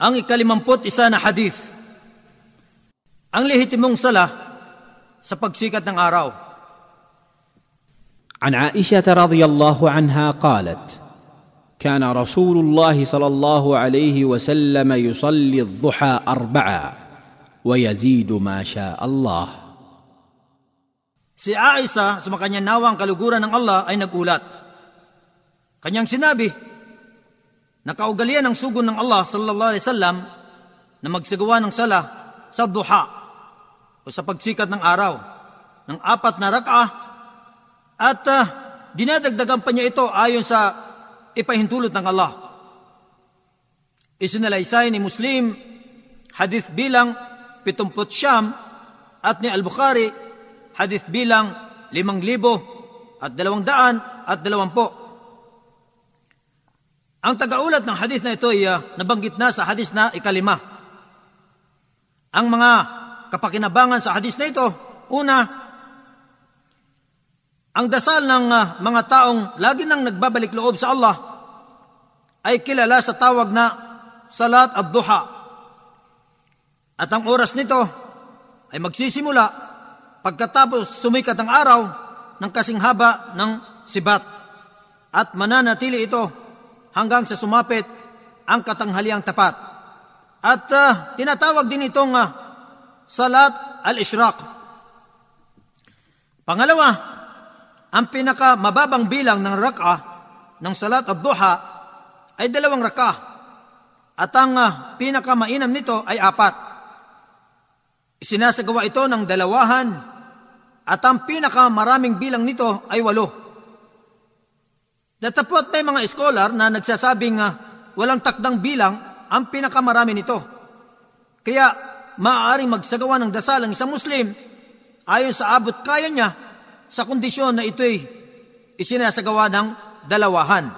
Ang ikalimamput isa na hadith. Ang lehitimong sala sa pagsikat ng araw. عن عائشه رضي الله عنها قالت كان رسول الله صلى الله عليه وسلم يصلي الضحى اربعا ويزيد ما شاء الله Si Aisa, sumakanya nawang kaluguran ng Allah ay nagulat. Kanyang sinabi, nakaugalian ng sugon ng Allah sallallahu alaihi wasallam na magsagawa ng sala sa duha o sa pagsikat ng araw ng apat na rak'ah at uh, dinadagdagan pa niya ito ayon sa ipahintulot ng Allah. Isinalaysay ni Muslim hadith bilang 70 siyam at ni Al-Bukhari hadith bilang 5,000 at 200 at 20. Ang tagaulat ng hadith na ito ay uh, nabanggit na sa hadith na ikalima. Ang mga kapakinabangan sa hadith na ito, una, ang dasal ng uh, mga taong lagi nang nagbabalik loob sa Allah ay kilala sa tawag na Salat ad-Duha. At ang oras nito ay magsisimula pagkatapos sumikat ang araw ng kasing haba ng sibat at mananatili ito hanggang sa sumapit ang katanghaliang tapat. At uh, tinatawag din itong uh, Salat al-Ishraq. Pangalawa, ang pinaka mababang bilang ng rak'ah ng salat at duha ay dalawang rak'ah at ang uh, pinaka mainam nito ay apat. Isinasagawa ito ng dalawahan at ang pinaka maraming bilang nito ay walo. Datapot may mga scholar na nagsasabing uh, walang takdang bilang ang pinakamarami nito. Kaya maaaring magsagawa ng dasal ang isang Muslim ayon sa abot kaya niya sa kondisyon na ito'y isinasagawa ng dalawahan.